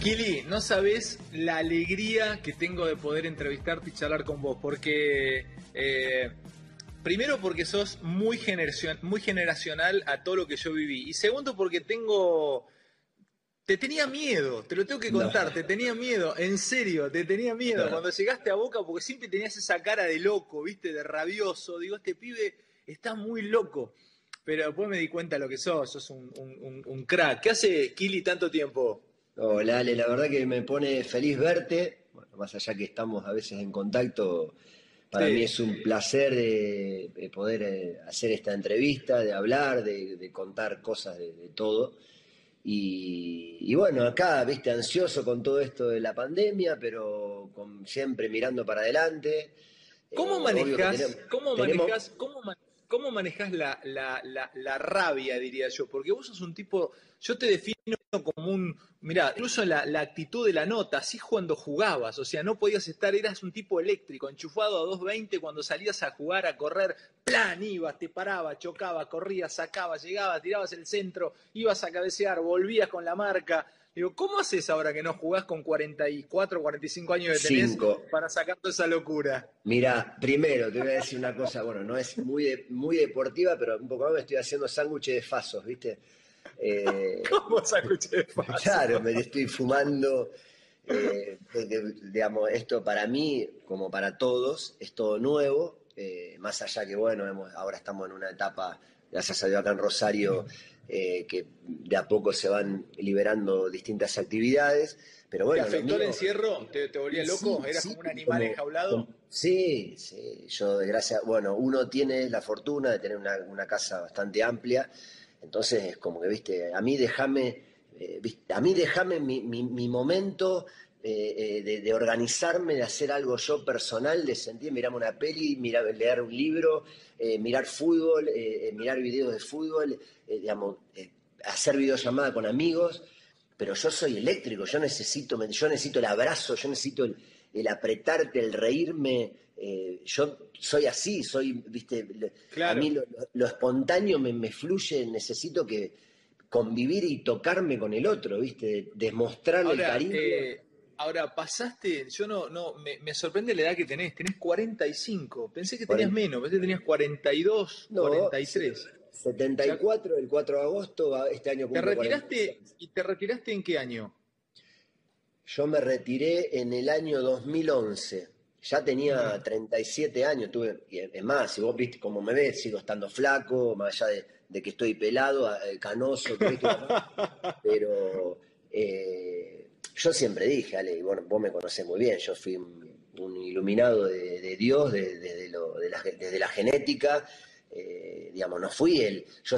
Kili, no sabes la alegría que tengo de poder entrevistarte y charlar con vos, porque eh, primero porque sos muy, generacion, muy generacional a todo lo que yo viví, y segundo porque tengo, te tenía miedo, te lo tengo que contar, te tenía miedo, en serio, te tenía miedo cuando llegaste a Boca, porque siempre tenías esa cara de loco, viste, de rabioso, digo, este pibe está muy loco. Pero después me di cuenta de lo que sos, sos un, un, un crack. ¿Qué hace Kili tanto tiempo? Hola Ale, la verdad que me pone feliz verte, bueno, más allá que estamos a veces en contacto, para mí es un placer de, poder eh, hacer esta entrevista, de hablar, de, contar cosas de, todo. Y, bueno, acá, viste, ansioso con todo esto de la pandemia, pero con, siempre mirando para adelante. ¿Cómo eh, manejas, ¿cómo manejas, cómo ¿Cómo manejas la, la, la, rabia, diría yo? Porque vos sos un tipo, yo te defino como un, mira, incluso la, la, actitud de la nota, así cuando jugabas, o sea, no podías estar, eras un tipo eléctrico, enchufado a 220 cuando salías a jugar, a correr, plan, ibas, te parabas, chocabas, corrías, sacabas, llegabas, tirabas el centro, ibas a cabecear, volvías con la marca. Digo, ¿cómo haces ahora que no jugás con 44, 45 años de tenés para sacar toda esa locura? Mira, primero te voy a decir una cosa, bueno, no es muy, muy deportiva, pero un poco más me estoy haciendo sándwiches de fasos, ¿viste? Eh, ¿Cómo fasos? Claro, me estoy fumando. Eh, digamos, esto para mí, como para todos, es todo nuevo, eh, más allá que, bueno, ahora estamos en una etapa, gracias a Dios acá en Rosario, eh, que de a poco se van liberando distintas actividades. Pero bueno, ¿Te afectó el encierro? ¿Te, volvía loco? ¿Eras como un animal enjaulado? sí, sí. Yo, desgracia, bueno, uno tiene la fortuna de tener una, casa bastante amplia. Entonces, es como que, viste, a mí déjame, eh, a mí déjame mi, momento eh, eh, de, organizarme, de hacer algo yo personal, de sentir, mirar una peli, mirar, leer un libro, mirar fútbol, mirar videos de fútbol, digamos, hacer videollamada con amigos, pero yo soy eléctrico, yo necesito, yo necesito el abrazo, yo necesito el, apretarte, el reírme, yo soy así, soy, viste, a mí lo, espontáneo me, me, fluye, necesito que convivir y tocarme con el otro, viste, demostrarle el cariño. Ahora, pasaste, yo no, no, me, sorprende la edad que tenés, tenés 45, pensé que tenías menos, pensé que tenías 42, 43. 74, el 4 de agosto, este año ¿Te retiraste, ¿Y te retiraste en qué año? Yo me retiré en el año 2011. Ya tenía 37 años, tuve, es más, si vos viste cómo me ves, sigo estando flaco, más allá de, que estoy pelado, eh, canoso, pero eh, yo siempre dije, Ale, y bueno, vos me conocés muy bien, yo fui un, iluminado de, Dios desde, la, genética, eh, digamos, no fui el, yo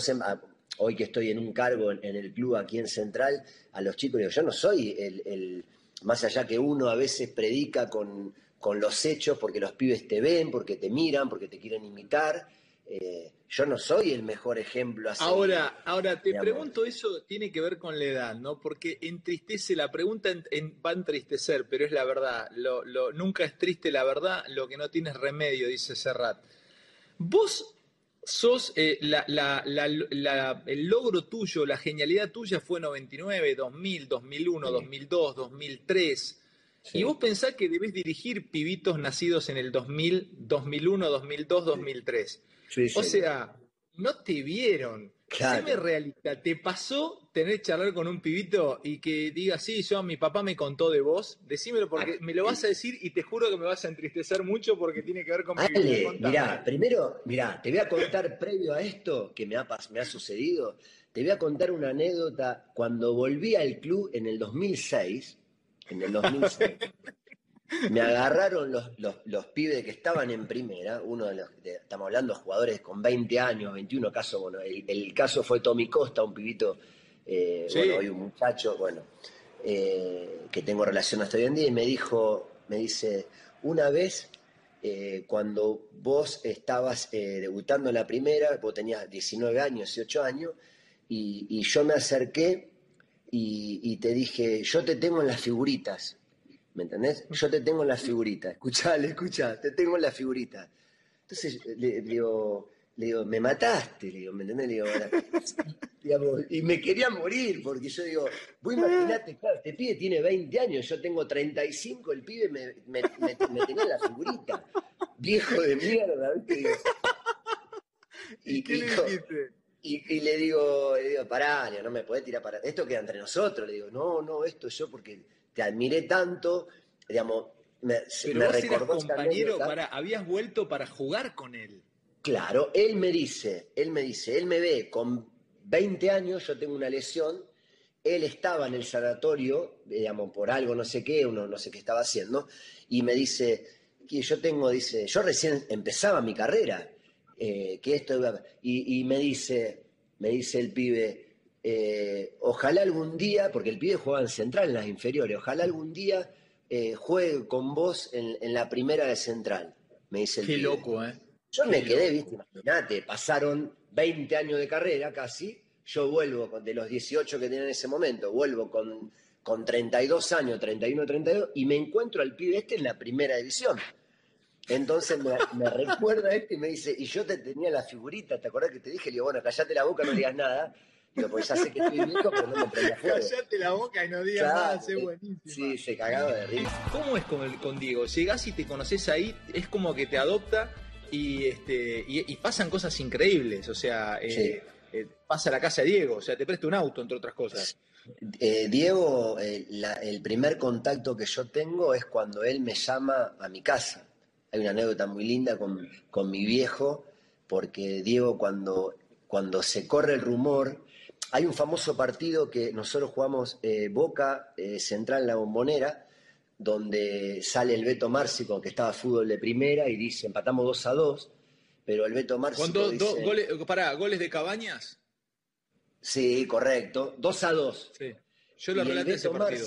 hoy que estoy en un cargo en, el club aquí en Central, a los chicos digo, yo no soy el, más allá que uno a veces predica con, con los hechos, porque los pibes te ven, porque te miran, porque te quieren imitar, eh, yo no soy el mejor ejemplo así. Ahora, ahora te pregunto, eso tiene que ver con la edad, ¿no? Porque entristece, la pregunta va a entristecer, pero es la verdad. Lo, nunca es triste la verdad, lo que no tienes remedio, dice Serrat. Vos sos, eh, el logro tuyo, la genialidad tuya fue 99, 2000, 2001, 2002, 2003. Y vos pensás que debes dirigir pibitos nacidos en el 2000, 2001, 2002, 2003 o sea, no te vieron. Claro. realidad. ¿Te pasó tener charlar con un pibito y que diga, sí, yo, mi papá me contó de vos? Decímelo porque me lo vas a decir y te juro que me vas a entristecer mucho porque tiene que ver con Ale, mi mirá, primero, mirá, te voy a contar previo a esto que me ha, me ha sucedido, te voy a contar una anécdota cuando volví al club en el 2006, en el 2006. Me agarraron los, los, pibes que estaban en primera, uno de los, estamos hablando de jugadores con 20 años, 21 casos, bueno, el, caso fue Tommy Costa, un pibito, eh, bueno, hoy un muchacho, bueno, eh, que tengo relación hasta hoy en día, y me dijo, me dice, una vez eh, cuando vos estabas debutando en la primera, vos tenías 19 años, 18 años, y, yo me acerqué y, y te dije, yo te tengo en las figuritas, ¿Me entendés? Yo te tengo en la figurita, escuchale, escucha, te tengo en la figurita. Entonces le, digo, le digo, me mataste, le digo, ¿me entendés? Le digo, y me quería morir, porque yo digo, vos imaginate, claro, este pibe tiene 20 años, yo tengo 35, el pibe me, me, me, tenía la figurita, viejo de mierda, ¿viste? Y, qué le dijiste? Y, le digo, le digo, pará, no me podés tirar para. Esto queda entre nosotros. Le digo, no, no, esto yo porque te admiré tanto, digamos, me, Pero me vos recordó compañero, para, habías vuelto para jugar con él. Claro, él me dice, él me dice, él me ve con 20 años, yo tengo una lesión, él estaba en el sanatorio, digamos, por algo, no sé qué, uno no sé qué estaba haciendo, y me dice, que yo tengo, dice, yo recién empezaba mi carrera, eh, que esto y, y, me dice, me dice el pibe, eh, ojalá algún día, porque el pibe jugaba en central, en las inferiores, ojalá algún día eh, juegue con vos en, la primera de central, me dice el Qué loco, ¿eh? Yo me quedé, viste, imagínate, pasaron 20 años de carrera casi, yo vuelvo de los 18 que tenía en ese momento, vuelvo con, con 32 años, 31, 32, y me encuentro al pibe este en la primera división. Entonces me, recuerda este y me dice, y yo te tenía la figurita, ¿te acordás que te dije? Le digo, bueno, callate la boca, no digas nada. Digo, pues ya sé que estoy viejo, pero no me prendía fuego. Callate la boca y no digas nada, es buenísimo. Sí, se cagaba de risa. ¿Cómo es con, el, con Diego? Llegás y te conoces ahí, es como que te adopta y, este, y, pasan cosas increíbles. O sea, eh, eh, pasa a la casa de Diego, o sea, te presta un auto, entre otras cosas. Eh, Diego, el primer contacto que yo tengo es cuando él me llama a mi casa hay una anécdota muy linda con, mi viejo, porque Diego cuando, cuando se corre el rumor, hay un famoso partido que nosotros jugamos eh, Boca eh, Central en la Bombonera, donde sale el Beto Márcico, que estaba fútbol de primera, y dice, empatamos 2 a 2, pero el Beto Márcico dice, goles, para, ¿goles de Cabañas? Sí, correcto, 2 a 2. Sí. Yo lo relaté ese partido.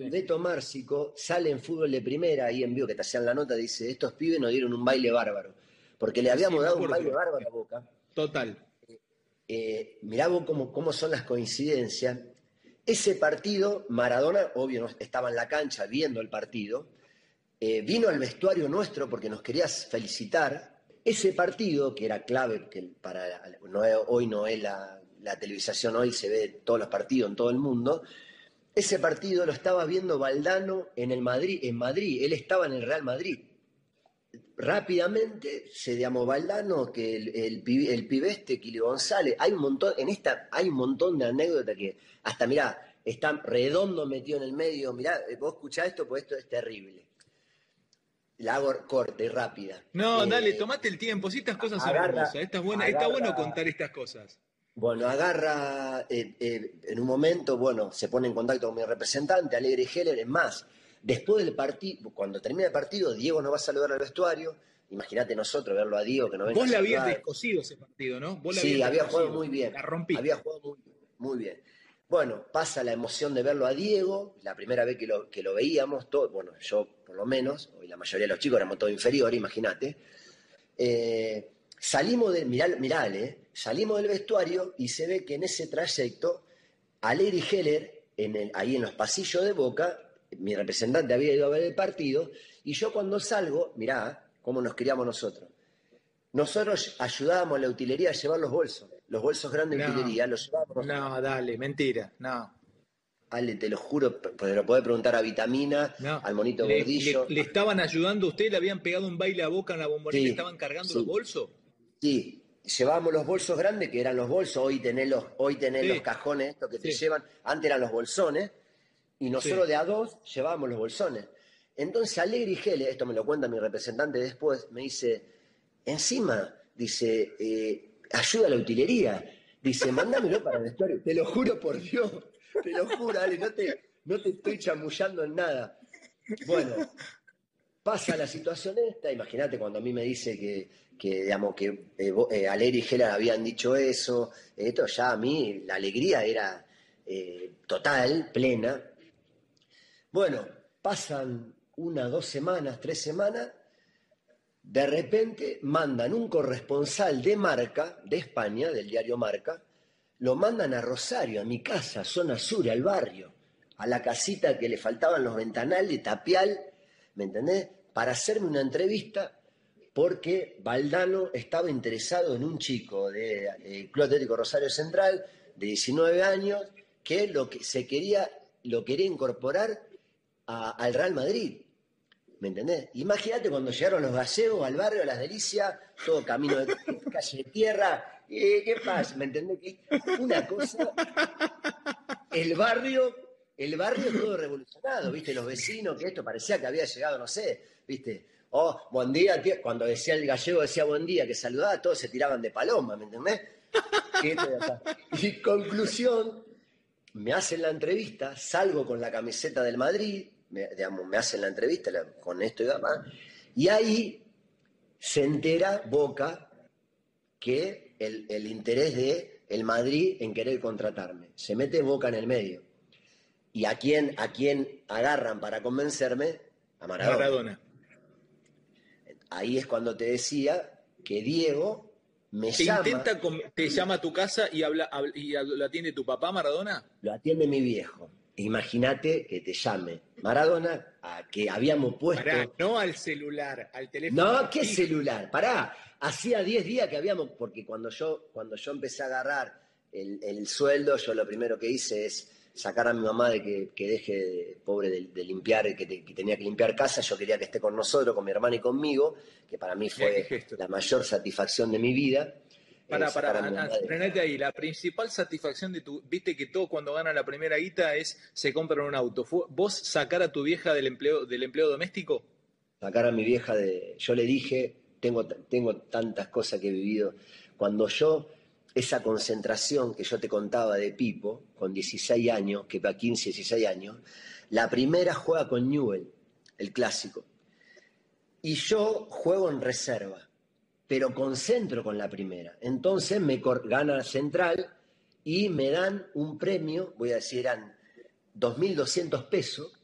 El Beto Márcico sale en fútbol de primera, ahí en vivo que te hacían la nota, dice, estos pibes nos dieron un baile bárbaro, porque le habíamos dado un baile bárbaro a Boca. Total. Eh, mirá vos cómo, cómo son las coincidencias. Ese partido, Maradona, obvio, estaba en la cancha viendo el partido, eh, vino al vestuario nuestro porque nos querías felicitar. Ese partido, que era clave, que para hoy no es la, la televisación, hoy se ve todos los partidos en todo el mundo, ese partido lo estaba viendo Valdano en el Madrid, en Madrid, él estaba en el Real Madrid. Rápidamente se llamó Valdano, que el, el, el pibeste, Kili González, hay un montón, en esta hay un montón de anécdotas que hasta mirá, está redondo metido en el medio, mirá, vos escuchás esto, pues esto es terrible. La hago corte, rápida. No, dale, eh, tomate el tiempo, si estas cosas son hermosas, está bueno contar estas cosas. Bueno, agarra eh, eh, en un momento, bueno, se pone en contacto con mi representante, Alegre Heller, es más, después del partido, cuando termina el partido, Diego nos va a saludar al vestuario, imagínate nosotros verlo a Diego que no venga Vos le habías descosido ese partido, ¿no? sí, había jugado muy bien. La rompí. Había jugado muy, bien. Bueno, pasa la emoción de verlo a Diego, la primera vez que lo, que lo veíamos, todo, bueno, yo por lo menos, y la mayoría de los chicos éramos todos inferiores, imagínate. Eh, salimos de, mirá, mirale, Salimos del vestuario y se ve que en ese trayecto, Alegri Heller, en el, ahí en los pasillos de Boca, mi representante había ido a ver el partido, y yo cuando salgo, mirá cómo nos criamos nosotros. Nosotros ayudábamos a la utilería a llevar los bolsos, los bolsos grandes de utilería, los llevábamos. No, dale, mentira, no. Ale, te lo juro, pues lo podés preguntar a Vitamina, al monito gordillo. Le, estaban ayudando a usted? ¿Le habían pegado un baile a boca en la bombonera y le estaban cargando los bolsos? Sí, llevábamos los bolsos grandes, que eran los bolsos, hoy tenés los, hoy tenés los cajones estos que te llevan, antes eran los bolsones, y nosotros de a dos llevábamos los bolsones. Entonces Alegre y Gele, esto me lo cuenta mi representante después, me dice, encima, dice, eh, ayuda a la utilería, dice, mándamelo para el vestuario, te lo juro por Dios, te lo juro, Ale, no te, no te estoy chamullando en nada. Bueno, pasa la situación esta, imagínate cuando a mí me dice que, que digamos que eh, eh y Gela habían dicho eso, esto ya a mí la alegría era eh, total, plena. Bueno, pasan una, dos semanas, tres semanas, de repente mandan un corresponsal de Marca, de España, del diario Marca, lo mandan a Rosario, a mi casa, zona sur, al barrio, a la casita que le faltaban los ventanales, tapial, ¿me entendés? Para hacerme una entrevista porque Valdano estaba interesado en un chico del de, Club Atlético Rosario Central de 19 años que lo se quería, lo quería incorporar al Real Madrid. ¿Me entendés? Imagínate cuando llegaron los gallegos al barrio, a las delicias, todo camino de calle de tierra. ¿Qué pasa? ¿Me entendés? Una cosa. El barrio, el barrio todo revolucionado, ¿viste? Los vecinos, que esto parecía que había llegado, no sé, ¿viste? Oh, buen día, tío. Cuando decía el gallego, decía buen día, que saludaba, todos se tiraban de paloma, ¿me entendés? Y conclusión, me hacen la entrevista, salgo con la camiseta del Madrid, me, hacen la entrevista con esto y demás, y ahí se entera Boca que el, interés de el Madrid en querer contratarme. Se mete Boca en el medio. ¿Y a quién, a quién agarran para convencerme? A Maradona. Ahí es cuando te decía que Diego me ¿Te llama. Intenta, te llama a tu casa y, habla, y lo atiende tu papá Maradona? Lo atiende mi viejo. Imagínate que te llame Maradona, a que habíamos puesto. Pará, no al celular, al teléfono. No, ¿qué celular? Pará, hacía 10 días que habíamos, porque cuando yo, cuando yo empecé a agarrar el, sueldo, yo lo primero que hice es sacar a mi mamá de que, deje, pobre, de, limpiar, que, que, tenía que limpiar casa, yo quería que esté con nosotros, con mi hermana y conmigo, que para mí fue la mayor satisfacción de mi vida. Para, para, frenate ahí. La principal satisfacción de tu. Viste que todo cuando gana la primera guita es se compran un auto. ¿Vos sacar a tu vieja del empleo, del empleo doméstico? Sacar a mi vieja de. Yo le dije, tengo, tengo tantas cosas que he vivido. Cuando yo, esa concentración que yo te contaba de Pipo, con 16 años, que va 15, 16 años, la primera juega con Newell, el clásico. Y yo juego en reserva pero concentro con la primera. Entonces me gana Central y me dan un premio, voy a decir, eran 2.200 pesos,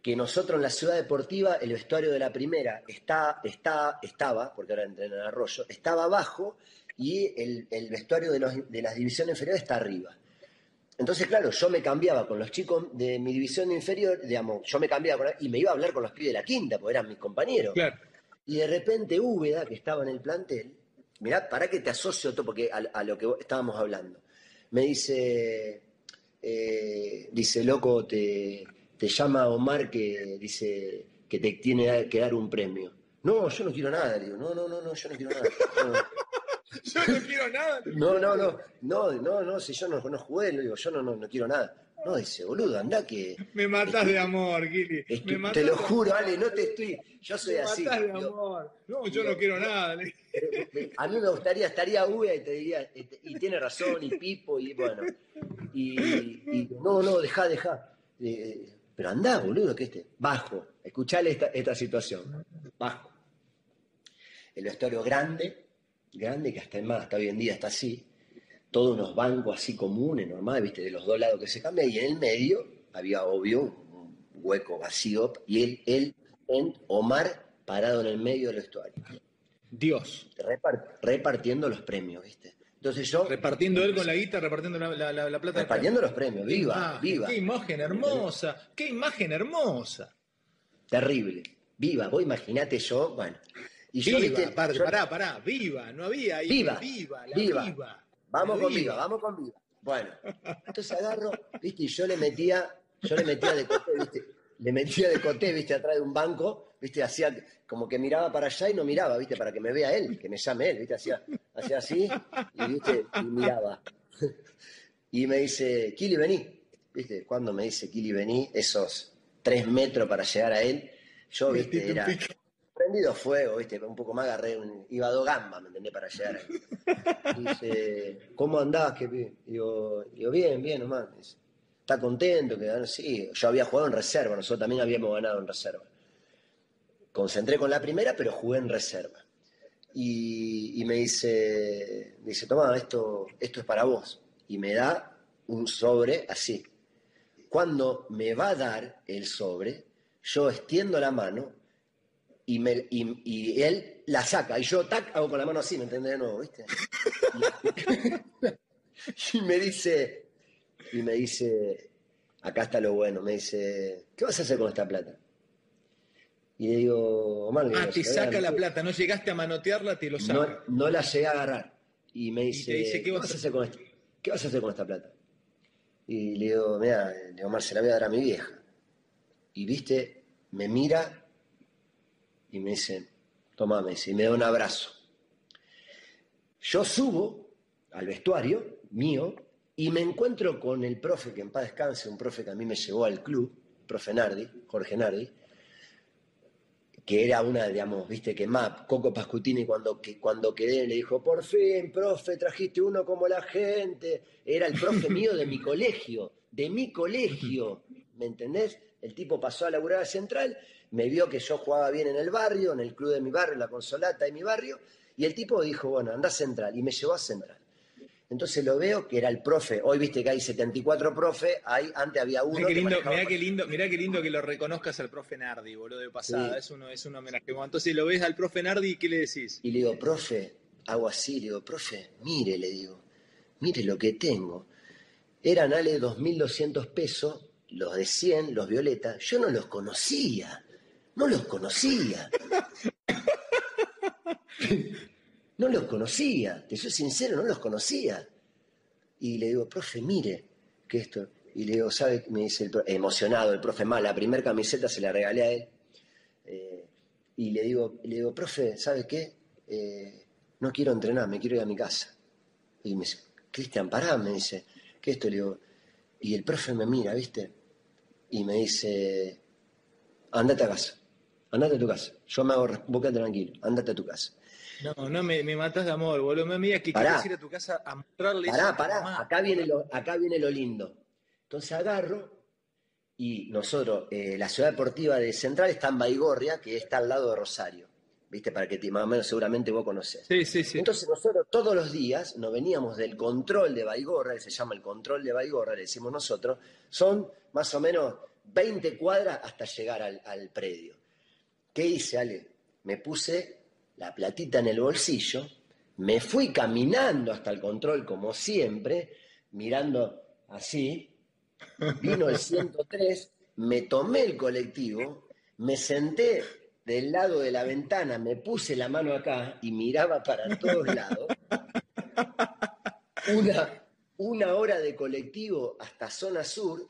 que nosotros en la ciudad deportiva, el vestuario de la primera está, está, estaba, porque ahora entrena en Arroyo, estaba abajo y el, vestuario de, de las divisiones inferiores está arriba. Entonces, claro, yo me cambiaba con los chicos de mi división inferior, digamos, yo me cambiaba y me iba a hablar con los pibes de la quinta, porque eran mis compañeros. Claro. Y de repente Úbeda, que estaba en el plantel, mirá, para que te asocio todo, porque a, lo que estábamos hablando, me dice, eh, dice, loco, te, te llama Omar que dice que te tiene que dar un premio. No, yo no quiero nada, le digo, no, no, no, no, yo no quiero nada. yo no quiero nada. No, no, no, no, no, no, si yo no, no jugué, digo, yo no, no, no quiero nada. No, dice, boludo, anda que. Me matas de amor, Kili. te lo juro, Ale, no te estoy. Yo soy me así. Matás de amor. No, yo no quiero nada. A mí me gustaría, estaría Uya y te diría, y tiene razón, y Pipo, y bueno. Y, no, no, deja, deja. Eh, pero anda, boludo, que este. Bajo. Escuchale esta, esta situación. Bajo. El vestuario grande, grande, que hasta, más, hasta hoy en día está así todos unos bancos así comunes, normales, viste, de los dos lados que se cambia, y en el medio había, obvio, un hueco vacío, y él, él en Omar parado en el medio del vestuario. Dios. repartiendo los premios, viste. Entonces yo. Repartiendo él con la guita, repartiendo la, la, plata. Repartiendo los premios, viva, viva. Qué imagen hermosa, qué imagen hermosa. Terrible, viva. Vos imaginate yo, bueno. Y yo, viva, pará, pará, viva, no había ahí. Viva, viva, la viva. viva. Vamos con viva, vamos con viva. Bueno, entonces agarro, viste, y yo le metía, yo le metía de coté, viste, le metía de coté, viste, atrás de un banco, viste, hacía como que miraba para allá y no miraba, viste, para que me vea él, que me llame él, viste, hacía, hacía así, y viste, y miraba. Y me dice, Kili, vení. ¿Viste? Cuando me dice Kili, vení, esos tres metros para llegar a él, yo, viste, era prendido fuego, ¿viste? Un poco más agarré, iba a dos gambas, ¿me entendés? Para llegar dice, ¿cómo andás? ¿Qué? Digo, digo, bien, bien, nomás. Dice, ¿Está contento? Que, sí, yo había jugado en reserva, nosotros también habíamos ganado en reserva. Concentré con la primera, pero jugué en reserva. Y, me dice, dice, toma, esto, esto es para vos. Y me da un sobre así. Cuando me va a dar el sobre, yo extiendo la mano y, me, y, él la saca y yo tac hago con la mano así, ¿me entiendes de nuevo, viste? Y, me dice, y me dice, acá está lo bueno, me dice, ¿qué vas a hacer con esta plata? Y le digo, Omar, Ah, te saca la plata, no llegaste a manotearla, te lo saca. No, no la llegué a agarrar. Y me dice, ¿qué, vas a hacer con esta, ¿qué vas a hacer con esta plata? Y le digo, mira, le digo, Omar, se la voy a dar a mi vieja. Y viste, me mira y me dice, toma, me y me da un abrazo. Yo subo al vestuario mío y me encuentro con el profe, que en paz descanse, un profe que a mí me llevó al club, profe Nardi, Jorge Nardi, que era una, digamos, viste, que más, Coco Pascutini cuando, que, cuando quedé le dijo, por fin, profe, trajiste uno como la gente. Era el profe mío de mi colegio, de mi colegio, ¿me entendés? El tipo pasó a laburar a Central, me vio que yo jugaba bien en el barrio, en el club de mi barrio, en la consolata de mi barrio, y el tipo dijo, bueno, anda a Central, y me llevó a Central. Entonces lo veo que era el profe. Hoy viste que hay 74 profe, hay, antes había uno. Mirá qué lindo, mirá qué lindo, mirá qué lindo que lo reconozcas al profe Nardi, boludo, de pasada. Es, uno, es un homenaje. Entonces lo ves al profe Nardi y ¿qué le decís? Y le digo, profe, hago así, le digo, profe, mire, le digo, mire lo que tengo. Eran ale 2.200 pesos, los de 100, los violetas. Yo no los conocía, no los conocía. No los conocía, te soy sincero, no los conocía. Y le digo, profe, mire, que esto. Y le digo, ¿sabe? Me dice el emocionado, el profe mal, la primera camiseta se la regalé a él. Eh, y le digo, le digo, profe, ¿sabe qué? Eh, no quiero entrenar, me quiero ir a mi casa. Y me dice, Cristian, pará, me dice, ¿qué esto? Le digo, y el profe me mira, ¿viste? Y me dice, andate a casa, andate a tu casa. Yo me hago, boca tranquilo, andate a tu casa. No, no, me, me matas de amor, boludo. Me amiga que quieres ir a tu casa a mostrarle Pará, pará, acá viene, lo, acá viene lo lindo. Entonces agarro y nosotros, eh, la ciudad deportiva de Central está en Baigorria, que está al lado de Rosario. ¿Viste? Para que más o menos seguramente vos conocés. Sí, sí, sí. Entonces nosotros todos los días nos veníamos del control de Baigorra, que se llama el control de Baigorra, le decimos nosotros, son más o menos 20 cuadras hasta llegar al, predio. ¿Qué hice, Ale? Me puse la platita en el bolsillo, me fui caminando hasta el control como siempre, mirando así, vino el 103, me tomé el colectivo, me senté del lado de la ventana, me puse la mano acá y miraba para todos lados. Una, una hora de colectivo hasta zona sur,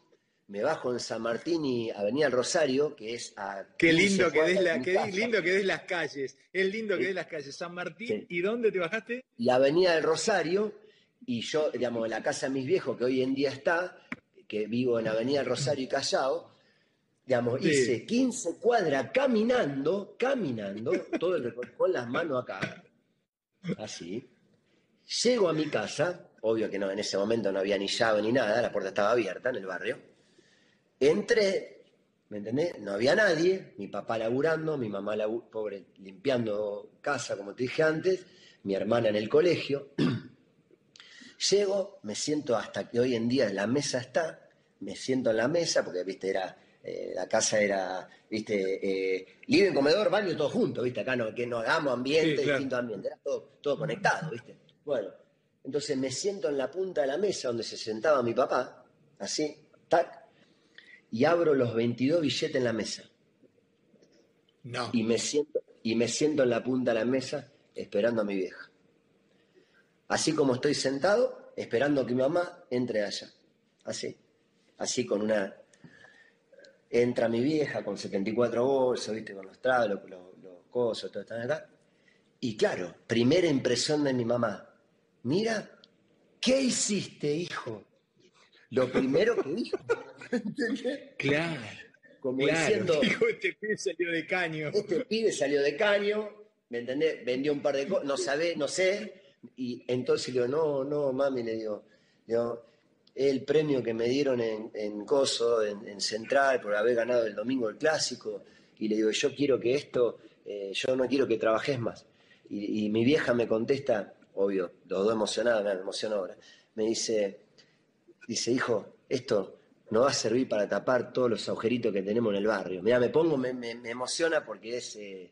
me bajo en San Martín y Avenida Rosario, que es a... Qué lindo que des la, qué lindo que des las calles, es lindo que des las calles. San Martín, ¿y dónde te bajaste? La Avenida del Rosario, y yo, digamos, en la casa de mis viejos, que hoy en día está, que vivo en Avenida del Rosario y Callao, digamos, hice 15 cuadras caminando, caminando, todo el con las manos acá, así. Llego a mi casa, obvio que no, en ese momento no había ni llave ni nada, la puerta estaba abierta en el barrio Entré, ¿me entendés? No había nadie, mi papá laburando, mi mamá pobre limpiando casa, como te dije antes, mi hermana en el colegio. Llego, me siento hasta que hoy en día la mesa está, me siento en la mesa, porque, viste, era, eh, la casa era, viste, eh, living, comedor, baño, todo junto, viste, acá no, que no hagamos ambiente, distinto ambiente, era todo, todo conectado, viste. Bueno, entonces me siento en la punta de la mesa donde se sentaba mi papá, así, tac, y abro los 22 billetes en la mesa. No. Y me siento, y me siento en la punta de la mesa esperando a mi vieja. Así como estoy sentado, esperando que mi mamá entre allá. Así. Así con una. Entra mi vieja con 74 bolsos, ¿viste? Con los tragos, los, los, cosos, todo están acá. Y claro, primera impresión de mi mamá. Mira, ¿qué hiciste, hijo? Lo primero que dijo. Claro. Como diciendo. este pibe salió de caño. Este pibe salió de caño, ¿me entendés? Vendió un par de cosas, no sabe, no sé. Y entonces le digo, no, no, mami, le digo, el premio que me dieron en, en Coso, en, Central, por haber ganado el domingo el clásico. Y le digo, yo quiero que esto, eh, yo no quiero que trabajes más. Y, mi vieja me contesta, obvio, los dos emocionados, me emociono ahora. Me dice, dice, hijo, esto no va a servir para tapar todos los agujeritos que tenemos en el barrio. Mira, me pongo, me, emociona porque es, eh,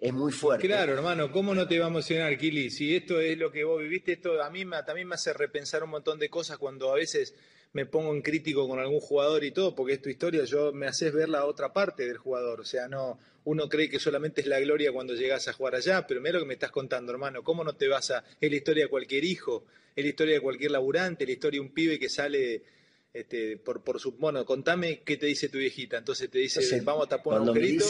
es muy fuerte. Claro, hermano, ¿cómo no te va a emocionar, Kili? Si esto es lo que vos viviste, esto a mí también me hace repensar un montón de cosas cuando a veces me pongo en crítico con algún jugador y todo, porque es tu historia, yo me haces ver la otra parte del jugador. O sea, no, uno cree que solamente es la gloria cuando llegas a jugar allá, pero mira lo que me estás contando, hermano, ¿cómo no te vas a... Es la historia de cualquier hijo, es la historia de cualquier laburante, la historia de un pibe que sale este, por, por su... Bueno, contame qué te dice tu viejita. Entonces te dice, vamos a tapar un agujerito.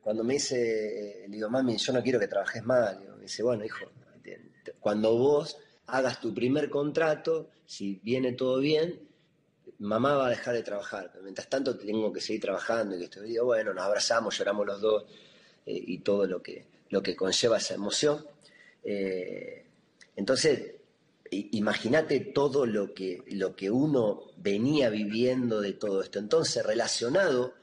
cuando me dice, le digo, mami, yo no quiero que trabajes mal. me dice, bueno, hijo, cuando vos hagas tu primer contrato, si viene todo bien, mamá va a dejar de trabajar. mientras tanto tengo que seguir trabajando y que estoy, digo, bueno, nos abrazamos, lloramos los dos eh, y todo lo que, lo que conlleva esa emoción. Eh, entonces, imagínate todo lo que, lo que uno venía viviendo de todo esto. Entonces, relacionado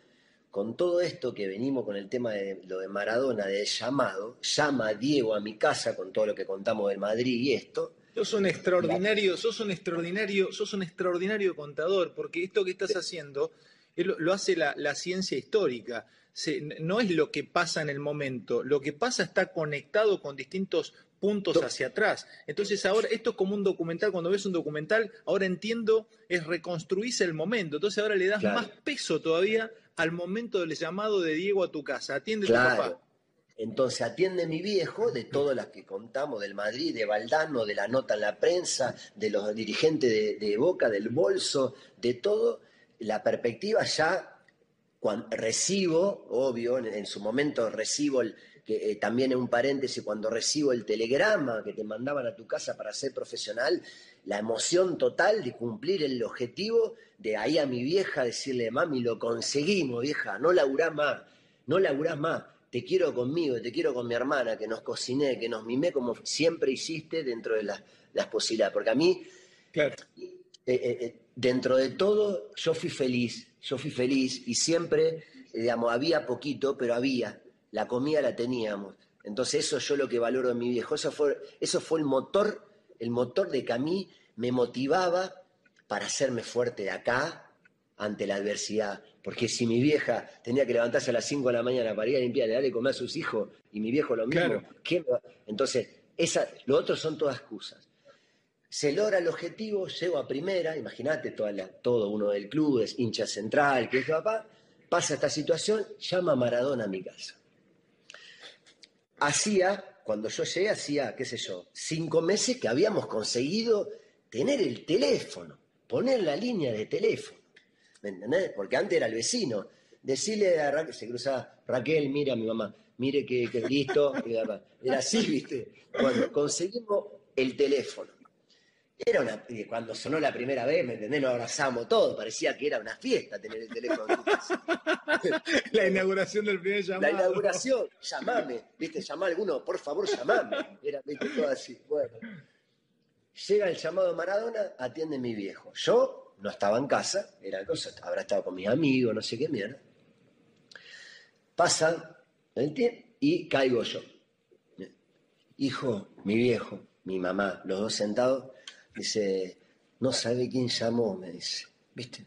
con todo esto que venimos con el tema de lo de Maradona, del llamado, llama a Diego a mi casa con todo lo que contamos de Madrid y esto, Sos un extraordinario, sos un extraordinario, sos un extraordinario contador, porque esto que estás haciendo lo, hace la, ciencia histórica. No es lo que pasa en el momento, lo que pasa está conectado con distintos puntos hacia atrás. Entonces ahora, esto es como un documental, cuando ves un documental, ahora entiendo, es reconstruirse el momento. Entonces ahora le das más peso todavía al momento del llamado de Diego a tu casa. Atiende a tu papá. Entonces atiende mi viejo de todas las que contamos, del Madrid, de Valdano, de la nota en la prensa, de los dirigentes de, Boca, del bolso, de todo, la perspectiva ya cuando recibo, obvio, en, su momento recibo el, que eh, también en un paréntesis, cuando recibo el telegrama que te mandaban a tu casa para ser profesional, la emoción total de cumplir el objetivo de ahí a mi vieja decirle, mami, lo conseguimos, vieja, no laburás más, no laburás más te quiero conmigo, te quiero con mi hermana, que nos cociné, que nos mimé como siempre hiciste dentro de las, posibilidades. Porque a mí, claro. Eh, eh, dentro de todo, yo fui feliz, yo fui feliz y siempre, digamos, había poquito, pero había, la comida la teníamos. Entonces eso yo lo que valoro en mi viejo, eso fue, eso fue el motor, el motor de que a mí me motivaba para hacerme fuerte de acá ante la adversidad, porque si mi vieja tenía que levantarse a las 5 de la mañana para ir a limpiar darle comer a sus hijos, y mi viejo lo mismo, entonces, esa, lo otro son todas excusas. Se logra el objetivo, llego a primera, imagínate todo uno del club, es hincha central, que es papá, pasa esta situación, llama a Maradona a mi casa. Hacía, cuando yo llegué, hacía, qué sé yo, cinco meses que habíamos conseguido tener el teléfono, poner la línea de teléfono. ¿me entendés? Porque antes era el vecino. Decirle a Raquel, se cruzaba, Raquel, mira a mi mamá, mire que, que listo. Era así, ¿viste? Bueno, conseguimos el teléfono. Era una, cuando sonó la primera vez, ¿me entendés? Nos abrazamos todos, parecía que era una fiesta tener el teléfono. la inauguración del primer llamado. La inauguración, llamame, ¿viste? Llamá a alguno, por favor, llamame. Era, ¿viste? Todo así. Bueno. Llega el llamado de Maradona, atiende mi viejo. Yo no estaba en casa, era cosa, habrá estado con mis amigos, no sé qué mierda. Pasa el tiempo y caigo yo. Hijo, mi viejo, mi mamá, los dos sentados, dice, no sabe quién llamó, me dice, ¿viste?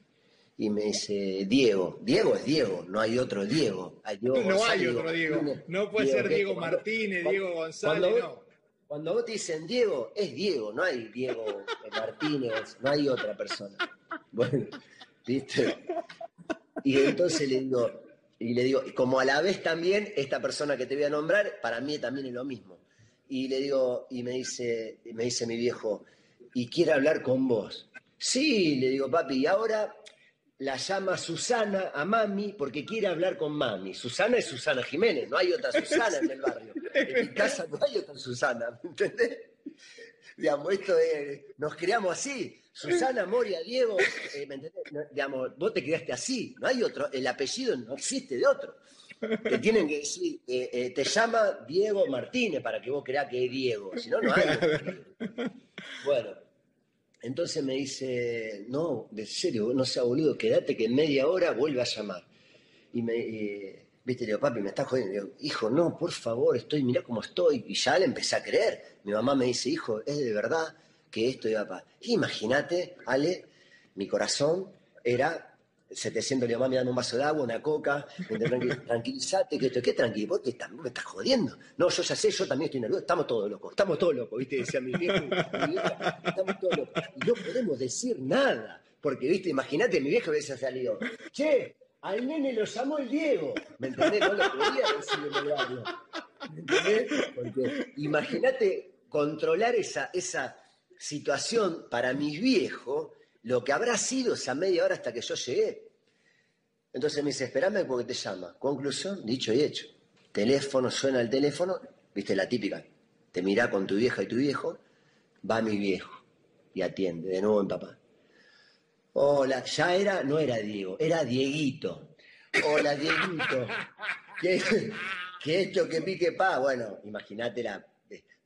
Y me dice, Diego, Diego es Diego, no hay otro Diego. no hay otro Diego, no puede ser Diego Martínez, Diego González, no. Cuando vos te dicen Diego, es Diego, no hay Diego Martínez, no hay otra persona. Bueno, ¿viste? Y entonces le digo, y le digo, como a la vez también esta persona que te voy a nombrar, para mí también es lo mismo. Y le digo, y me dice, me dice mi viejo, y quiere hablar con vos. Sí, le digo, papi, y ahora la llama Susana a mami porque quiere hablar con mami. Susana es Susana Jiménez, no hay otra Susana en el barrio. En mi casa no hay otra Susana, ¿me entendés? Digamos, esto es, nos creamos así. Susana, Moria, Diego, eh, ¿me entendés? digamos, vos te creaste así, no hay otro, el apellido no existe de otro. Te tienen que decir, eh, eh, te llama Diego Martínez para que vos creas que es Diego, si no, no hay. Bueno, entonces me dice, no, de serio, no sea boludo, quédate que en media hora vuelve a llamar. Y me, viste, le digo, papi, me estás jodiendo. Le digo, hijo, no, por favor, estoy, mirá cómo estoy. Y ya le empecé a creer. Mi mamá me dice, hijo, es de verdad que esto iba a. Imagínate, Ale, mi corazón era 700 le digo, mami, dame un vaso de agua, una coca, tranquilízate, que esto, ¿qué tranquilo? ¿Vos me estás jodiendo? No, yo ya sé, yo también estoy nervioso, estamos todos locos, estamos todos locos, ¿viste? Decía mi viejo, estamos todos locos. Y no podemos decir nada, porque, viste, imagínate, mi viejo hubiese salido, che, al nene lo llamó el Diego. ¿Me entendés? No lo podía decir en el barrio. ¿Me entendés? Porque imagínate controlar esa, esa situación para mi viejo, lo que habrá sido esa media hora hasta que yo llegué. Entonces me dice, espérame porque te llama. Conclusión, dicho y hecho. Teléfono, suena el teléfono, viste la típica, te mira con tu vieja y tu viejo, va mi viejo y atiende, de nuevo en papá. Hola, ya era, no era Diego, era Dieguito. Hola, Dieguito. ¿Qué, qué hecho que pique pa? Bueno, imagínate la.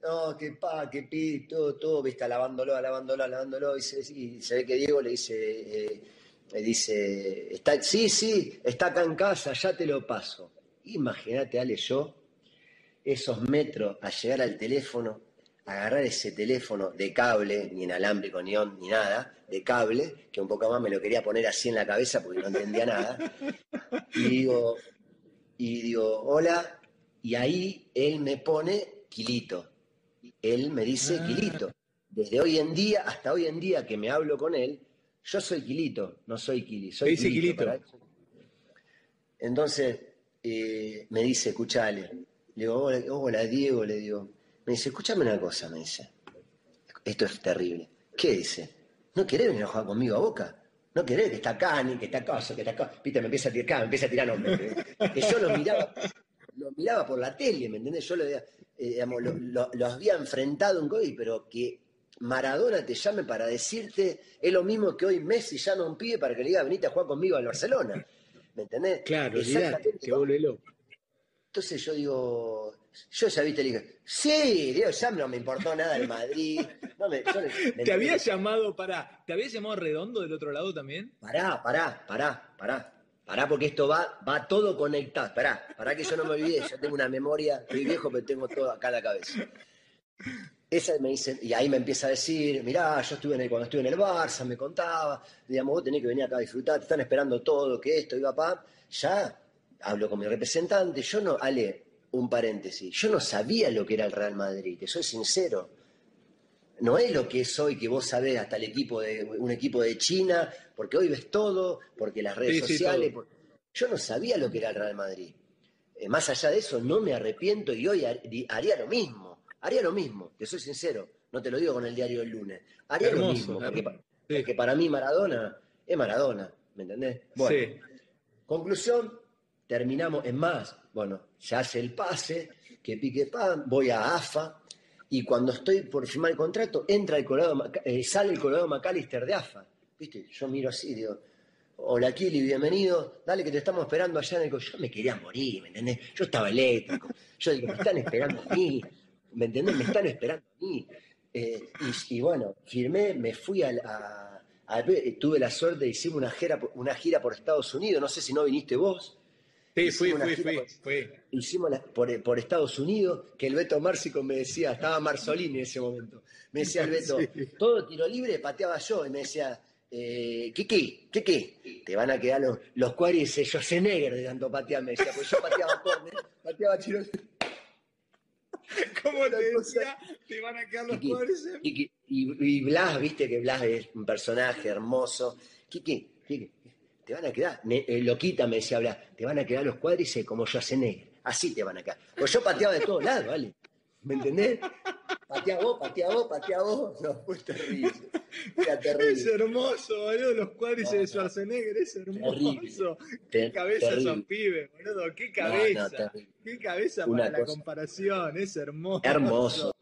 No, que pa, que pi, todo, todo, viste, lavándolo. Y se, y se ve que Diego le dice, eh, le dice, está, sí, sí, está acá en casa, ya te lo paso. Imagínate, Ale, yo, esos metros a llegar al teléfono, agarrar ese teléfono de cable, ni inalámbrico, ni on, ni nada, de cable, que un poco más me lo quería poner así en la cabeza porque no entendía nada. Y digo, y digo, hola, y ahí él me pone Quilito. Él me dice Ah. Quilito. Desde hoy en día, hasta hoy en día que me hablo con él, yo soy Quilito, no soy Quili, soy dice Quilito. Entonces eh, me dice, escuchale. Le digo, hola, hola, Diego, le digo. Me dice, escúchame una cosa, me dice. Esto es terrible. ¿Qué dice? ¿No querés venir a jugar conmigo a Boca? ¿No querés que está Cani, que está acá, que está acá? Viste, me empieza a tirar, me empieza a tirar nombres. Que yo lo miraba, lo miraba por la tele, ¿me entendés? Yo lo, veía, eh, digamos, lo, lo- lo había enfrentado en COVID, pero que Maradona te llame para decirte, es lo mismo que hoy Messi llama a un pibe para que le diga, venite a jugar conmigo al Barcelona. ¿Me entendés? Claro, Exactamente igual. vuelve loco. Entonces yo digo, yo ya viste, le dije, sí, Dios, ya no me importó nada el Madrid. No me, yo le- ¿me ¿Te había llamado, para, ¿te había llamado Redondo del otro lado también? Pará, pará, pará, pará. Pará porque esto va, va todo conectado. Pará, pará que yo no me olvide, yo tengo una memoria, estoy viejo, pero tengo todo acá en la cabeza. Esa me dice, y ahí me empieza a decir, mirá, yo estuve en el, cuando estuve en el Barça, me contaba, digamos, vos tenés que venir acá a disfrutar, te están esperando todo, que esto, iba papá. Ya hablo con mi representante, yo no, Ale, un paréntesis, yo no sabía lo que era el Real Madrid, te soy sincero. No es lo que es hoy, que vos sabés hasta el equipo de un equipo de China, porque hoy ves todo, porque las redes Sí, sociales. por- Yo no sabía lo que era el Real Madrid. Eh, más allá de eso, no me arrepiento y hoy haría lo mismo. Haría lo mismo, te soy sincero. No te lo digo con el diario del lunes. Haría lo Hermoso, mismo, porque, hermoso. pa- Sí. porque para mí Maradona es Maradona, ¿me entendés? Bueno, Sí. Conclusión, terminamos en más. Bueno, se hace el pase, que pique pan, voy a AFA y cuando estoy por firmar el contrato, entra el Colorado, eh, sale el Colorado McAllister de AFA. ¿Viste? Yo miro así, digo, hola Kili, bienvenido, dale que te estamos esperando allá en el... co-". Yo me quería morir, ¿me entendés? Yo estaba eléctrico. Yo digo, me están esperando a mí, ¿me entendés? Me están esperando a mí. Eh, y, bueno, firmé, me fui a, a- a- tuve la suerte, hicimos una gira, una gira por Estados Unidos, no sé si no viniste vos, Sí, fui, fui, fui, por- fui. hicimos la- por, por Estados Unidos, que el Beto Márcico me decía, estaba Marzolini en ese momento, me decía el Beto, Sí. todo tiro libre, pateaba yo, y me decía, eh. ¿Qué qué? Te van a quedar los, los cuadrices Schwarzenegger de tanto patear, me decía, pues yo pateaba córner, pateaba tiro ¿Cómo te decía? Te van a quedar los Kiki, cuadriceps. Kiki, y, y Blas, viste que Blas es un personaje hermoso. Kiki, Kiki, te van a quedar, ne- eh, loquita me decía Blas, te van a quedar los cuádriceps como Schwarzenegger, así te van a quedar. Pues yo pateaba de todos lados, ¿vale? ¿Me entendés? Patea vos, patea vos, patea vos. No, fue terrible. Era Es terrible. hermoso, boludo, los cuádriceps No, de. Schwarzenegger, es hermoso. Terrible. Qué cabeza terrible. esos pibes, boludo, qué No, no, cabeza. Qué cabeza Una para la comparación, es hermoso. Hermoso.